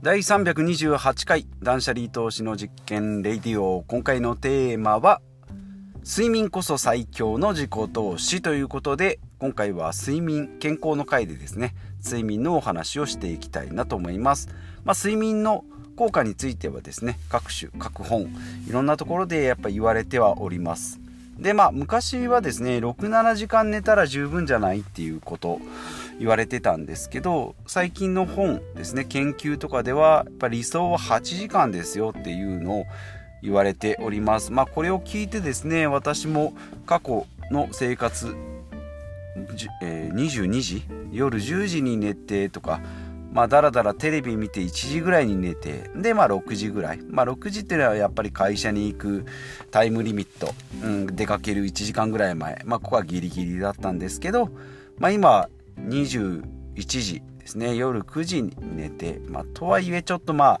第328回断捨離投資の実験レディオ。今回のテーマは睡眠こそ最強の自己投資ということで今回は睡眠健康の回でですね睡眠のお話をしていきたいなと思います、まあ、睡眠の効果についてはですね各種各本いろんなところでやっぱ言われてはおります。でまあ昔はですね67時間寝たら十分じゃないっていうこと。言われてたんですけど最近の本ですね研究とかではやっぱ理想は8時間ですよっていうのを言われておりますまあこれを聞いてですね私も過去の生活、えー、22時夜10時に寝てとかまあ、だらだらテレビ見て1時ぐらいに寝て、で、まあ、6時ぐらい。まあ、6時っていうのはやっぱり会社に行くタイムリミット、うん、出かける1時間ぐらい前。まあ、ここはギリギリだったんですけど、まあ、今、21時ですね。夜9時に寝て、まあ、とはいえちょっとまあ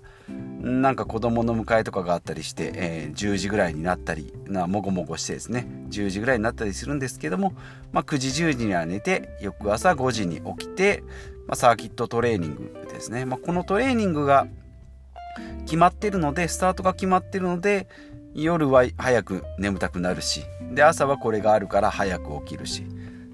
なんか子供の迎えとかがあったりして、えー、10時ぐらいになったりなもごもごしてですね。10時ぐらいになったりするんですけども、まあ、9時10時には寝て翌朝5時に起きて、まあ、サーキットトレーニングですね、まあ、このトレーニングが決まってるのでスタートが決まってるので夜は早く眠たくなるしで朝はこれがあるから早く起きるしっ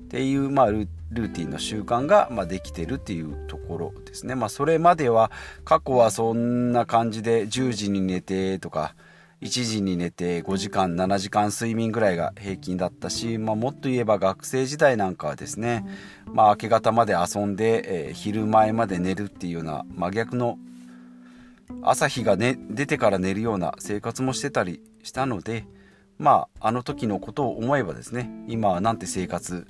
ていう、まあ、ルルーティンの習慣が、まあ、できてるっていうところですね。まあ、それまでは過去はそんな感じで10時に寝てとか1時に寝て5時間7時間睡眠ぐらいが平均だったし、まあ、もっと言えば学生時代なんかはですね、まあ、明け方まで遊んで、えー、昼前まで寝るっていうような真逆の朝日が、ね、出てから寝るような生活もしてたりしたのでまああの時のことを思えばですね今はなんて生活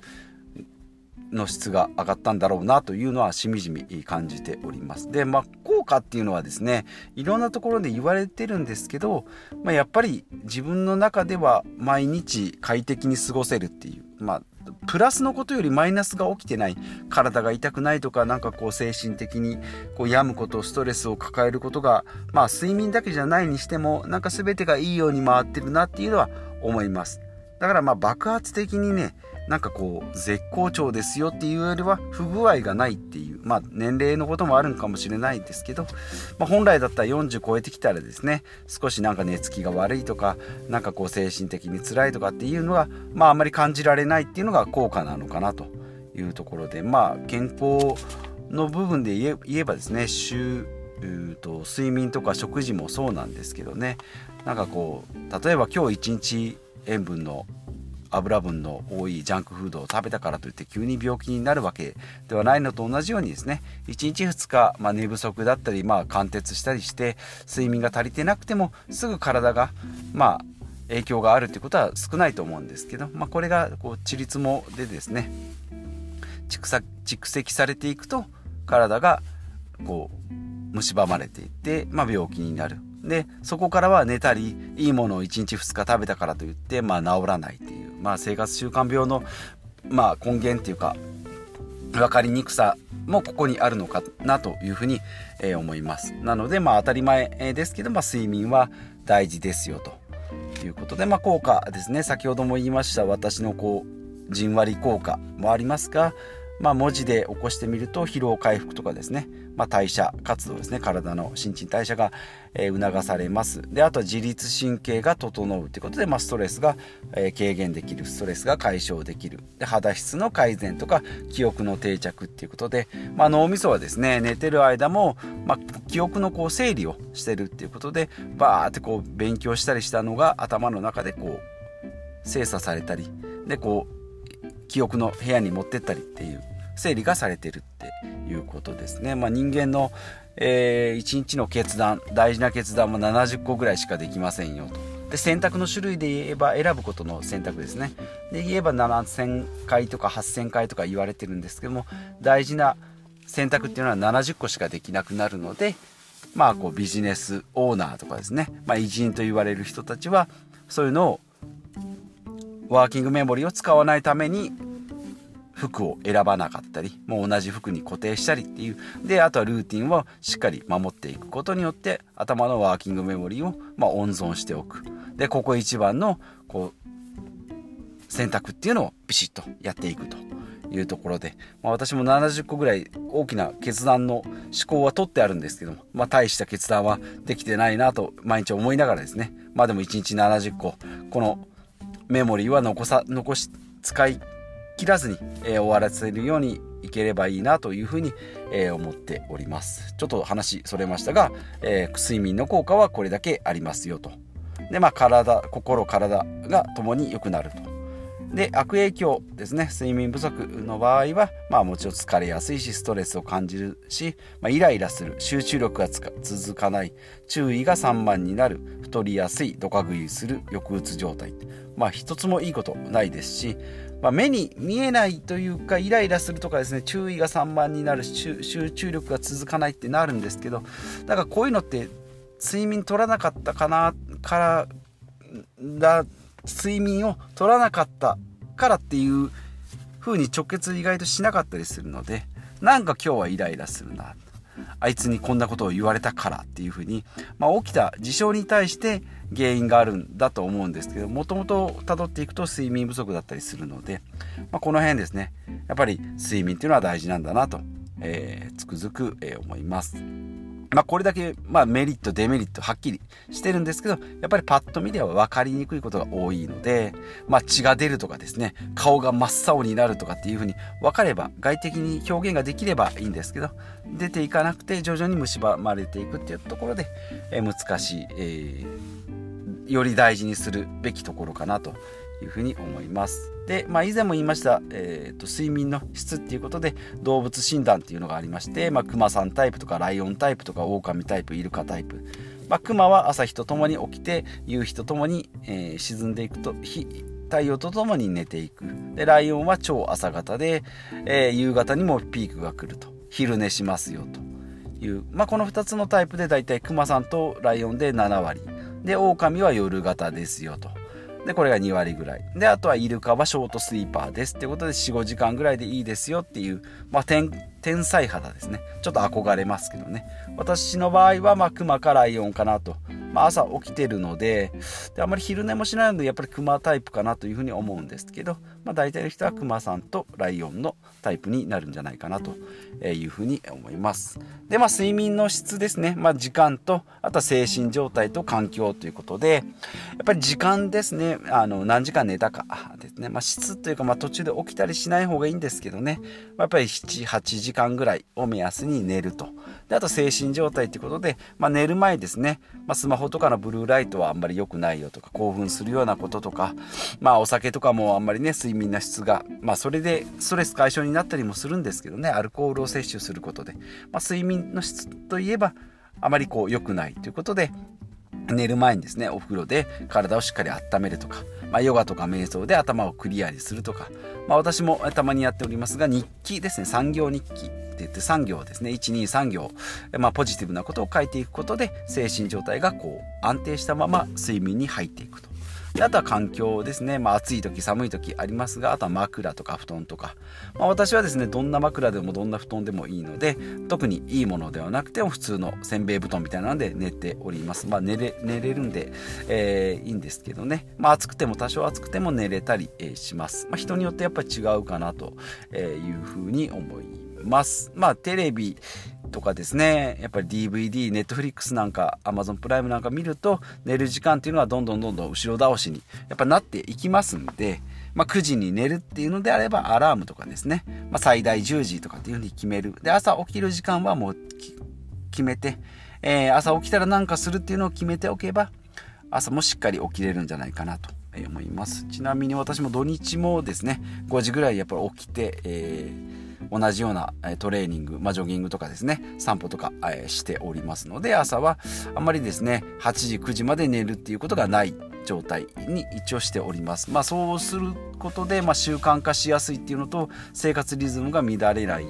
の質が上がったんだろうなというのはしみじみ感じております。で、まあ、効果っていうのはですね、いろんなところで言われてるんですけど、まあ、やっぱり自分の中では毎日快適に過ごせるっていう、まあ、プラスのことよりマイナスが起きてない体が痛くないとかなんかこう精神的にこう病むことストレスを抱えることがまあ睡眠だけじゃないにしてもなんか全てがいいように回ってるなっていうのは思いますだからまあ爆発的にねなんかこう絶好調ですよっていうよりは不具合がないっていうまあ年齢のこともあるんかもしれないですけど、まあ、本来だったら40超えてきたらですね少しなんか寝つきが悪いとかなんかこう精神的に辛いとかっていうのがまああんまり感じられないっていうのが効果なのかなというところでまあ健康の部分で言えばですね週と睡眠とか食事もそうなんですけどねなんかこう例えば今日一日塩分の油分の多いジャンクフードを食べたからといって急に病気になるわけではないのと同じようにですね1日2日、まあ、寝不足だったり、まあ、貫徹したりして睡眠が足りてなくてもすぐ体がまあ影響があるっていうことは少ないと思うんですけど、まあ、これがこうちりつもでですね蓄積されていくと体がこう蝕まれていって、まあ、病気になる。でそこからは寝たりいいものを1日2日食べたからといって、まあ、治らないっていうまあ、生活習慣病の、まあ、根源っていうか分かりにくさもここにあるのかなというふうに、えー、思います。なのでまあ当たり前ですけど、まあ、睡眠は大事ですよということで、まあ、効果ですね。先ほども言いました私のこうじんわり効果もありますが、まあ、文字で起こしてみると疲労回復とかですね。まあ、代謝活動ですね。体の新陳代謝が、促されます。であとは自律神経が整うということで、まあ、ストレスが、軽減できる。ストレスが解消できる。で肌質の改善とか記憶の定着っていうことで、まあ、脳みそはですね寝てる間も、まあ、記憶のこう整理をしてるっていうことでバーってこう勉強したりしたのが頭の中でこう精査されたりでこう記憶の部屋に持ってったりっていう整理がされてるっていうことですね。まあ、人間の、えー、1日の決断大事な決断も70個ぐらいしかできませんよと。で選択の種類で言えば選ぶことの選択ですね。で言えば7000回とか8000回とか言われてるんですけども大事な選択っていうのは70個しかできなくなるのでまあこうビジネスオーナーとかですね、まあ、偉人と言われる人たちはそういうのをワーキングメモリーを使わないために服を選ばなかったりもう同じ服に固定したりっていう。であとはルーティンをしっかり守っていくことによって頭のワーキングメモリーをま温存しておく。でここ一番のこう選択っていうのをビシッとやっていくというところで、まあ、私も70個ぐらい大きな決断の思考は取ってあるんですけども、まあ、大した決断はできてないなと毎日思いながらですね。まあでも1日70個このメモリーは残さ残し使い切らずに、えー、終わらせるようにいければいいなというふうに、えー、思っております。ちょっと話それましたが、えー、睡眠の効果はこれだけありますよと。でまあ体心体がともに良くなると。で悪影響ですね。睡眠不足の場合は、まあ、もちろん疲れやすいしストレスを感じるし、まあ、イライラする集中力が続かない。注意が散漫になる太りやすいドカ食いする抑うつ状態。まあ一つもいいことないですし、まあ、目に見えないというかイライラするとかですね注意が散漫になる集中力が続かないってなるんですけどだからこういうのって睡眠取らなかったかなからだ睡眠を取らなかったからっていう風に直結意外としなかったりするのでなんか今日はイライラするなあいつにこんなことを言われたからっていう風に、まあ、起きた事象に対して原因があるんだと思うんですけどもともと辿っていくと睡眠不足だったりするので、まあ、この辺ですねやっぱり睡眠っていうのは大事なんだなと、え、つくづく、え、思います。まあ、これだけ、まあ、メリットデメリットはっきりしてるんですけどやっぱりパッと見では分かりにくいことが多いので、まあ、血が出るとかですね顔が真っ青になるとかっていうふうに分かれば外的に表現ができればいいんですけど出ていかなくて徐々に蝕まれていくっていうところで、え、難しい、えー、より大事にするべきところかなというふうに思います。で、まあ、以前も言いました、えーと、睡眠の質っていうことで動物診断っていうのがありまして、まあ、クマさんタイプとかライオンタイプとかオオカミタイプイルカタイプ、まあ、クマは朝日とともに起きて夕日とともに、えー、沈んでいくと日太陽とともに寝ていく。でライオンは超朝方で、えー、夕方にもピークが来ると。昼寝しますよという、まあ、この2つのタイプでだいたいクマさんとライオンで7割。で狼は夜型ですよとで、これが2割ぐらい。で、あとはイルカはショートスイーパーですってことで4、5時間ぐらいでいいですよっていう、まあ、天、才肌ですね。ちょっと憧れますけどね。私の場合は、まあ、クマかライオンかなと。まあ、朝起きてるのでで、あまり昼寝もしないので、やっぱりクマタイプかなというふうに思うんですけど、まあ、大体の人はクマさんとライオンのタイプになるんじゃないかなというふうに思います。で、まあ、睡眠の質ですね。まあ、時間と、あとは精神状態と環境ということで、やっぱり時間ですね。あの、何時間寝たかですね。まあ、質というか、まあ、途中で起きたりしない方がいいんですけどね。まあ、やっぱり7、8時間ぐらいを目安に寝ると。で、あと精神状態ということで、まあ、寝る前ですね。まあ、スマホとかのブルーライトはあんまり良くないよとか、興奮するようなこととか、まあ、お酒とかもあんまりね、睡眠の質が、まあ、それでストレス解消になったりもするんですけどねアルコールを摂取することで、まあ、睡眠の質といえばあまりこう良くないということで寝る前にですねお風呂で体をしっかり温めるとか、まあ、ヨガとか瞑想で頭をクリアにするとか、まあ、私もたまにやっておりますが日記ですね産業日記って言って産業ですね123行、まあ、ポジティブなことを書いていくことで精神状態がこう安定したまま睡眠に入っていくと。であとは環境ですね、まあ、暑い時寒い時ありますがあとは枕とか布団とか、まあ、私はですねどんな枕でもどんな布団でもいいので特にいいものではなくても普通のせんべい布団みたいなので寝ております。まあ寝れ寝れるんで、えー、いいんですけどね、まあ、暑くても多少暑くても寝れたり、え、します、まあ、人によってやっぱり違うかなというふうに思いますます。まあテレビとかですね。やっぱり DVD、Netflix なんか Amazon プライムなんか見ると寝る時間っていうのはどんどんどんどん後ろ倒しにやっぱなっていきますんで、まあ、9時に寝るっていうのであればアラームとかですね、まあ、最大10時とかっていうふうに決める。で朝起きる時間はもう決めて、えー、朝起きたら何かするっていうのを決めておけば朝もしっかり起きれるんじゃないかなと思います。ちなみに私も土日もですね5時ぐらいやっぱり起きて、えー同じようなトレーニング、まあ、ジョギングとかですね散歩とかしておりますので朝はあんまりですね8時9時まで寝るっていうことがない状態に一応しております。まあ、そうすることで、まあ、習慣化しやすいっていうのと生活リズムが乱れない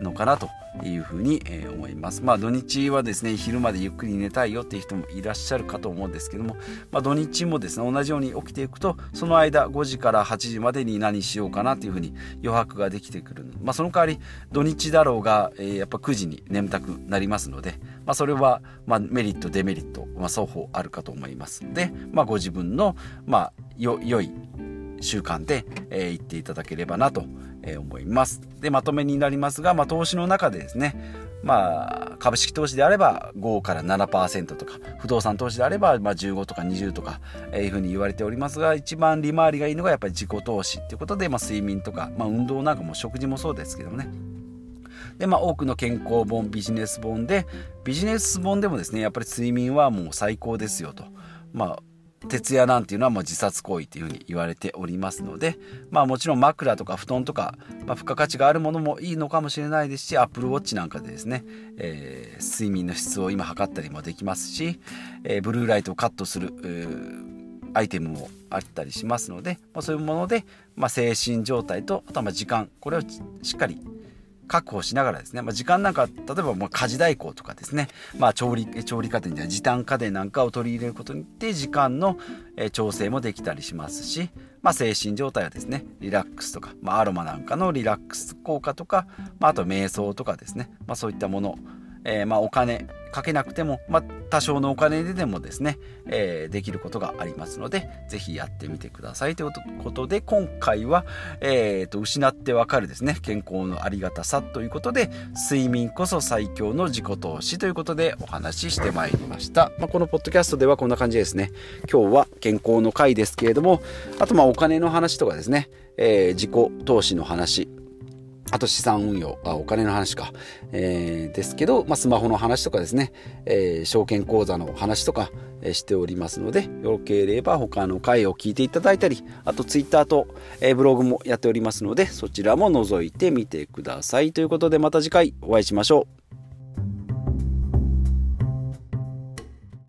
のかなというふうに、思います。まあ土日はですね昼までゆっくり寝たいよっていう人もいらっしゃるかと思うんですけども、まあ、土日もですね同じように起きていくとその間5時から8時までに何しようかなというふうに余白ができてくるまあ、その代わり土日だろうが、えー、やっぱ9時に眠たくなりますので、まあ、それはまメリットデメリット、まあ、双方あるかと思いますで、ま、ご自分のま良い習慣で、えー、言っていただければなとえ思います。でまとめになりますが、まあ、投資の中でですねまあ、株式投資であれば5から7%とか不動産投資であればま15とか20とか、えいうふうに言われておりますが一番利回りがいいのがやっぱり自己投資っていうことで、まあ、睡眠とか、ま、運動なんかも食事もそうですけどもね。でまあ、多くの健康本ビジネス本でビジネス本でもですねやっぱり睡眠はもう最高ですよと、まあ、徹夜なんていうのはもう自殺行為っていうふうに言われておりますのでまあもちろん枕とか布団とか、まあ、付加価値があるものもいいのかもしれないですし Apple Watch なんかでですね、えー、睡眠の質を今測ったりもできますし、えー、ブルーライトをカットするアイテムもあったりしますので、まあ、そういうもので、まあ、精神状態とあとはま時間これをしっかり確保しながらですね、まあ、時間なんか例えばもう家事代行とかですね、まあ、調理調理家電や時短家電なんかを取り入れることによって時間の調整もできたりしますし、まあ、精神状態はですねリラックスとか、まあ、アロマなんかのリラックス効果とか、まあ、あと瞑想とかですね、まあ、そういったものえー、まあ、お金かけなくても、まあ、多少のお金ででもですね、えー、できることがありますので是非やってみてください。ということで今回は、えーと、失ってわかるですね健康のありがたさ。ということで睡眠こそ最強の自己投資。ということでお話ししてまいりました、まあ、このポッドキャストではこんな感じですね。今日は健康の回ですけれどもあとまあお金の話とかですね、えー、自己投資の話。あと資産運用、あお金の話か、えー、ですけど、まあ、スマホの話とかですね、えー、証券口座の話とか、え、しておりますので、よければ他の回を聞いていただいたり、あとツイッターと、えブログもやっておりますので、そちらも覗いてみてください。ということでまた次回お会いしましょう。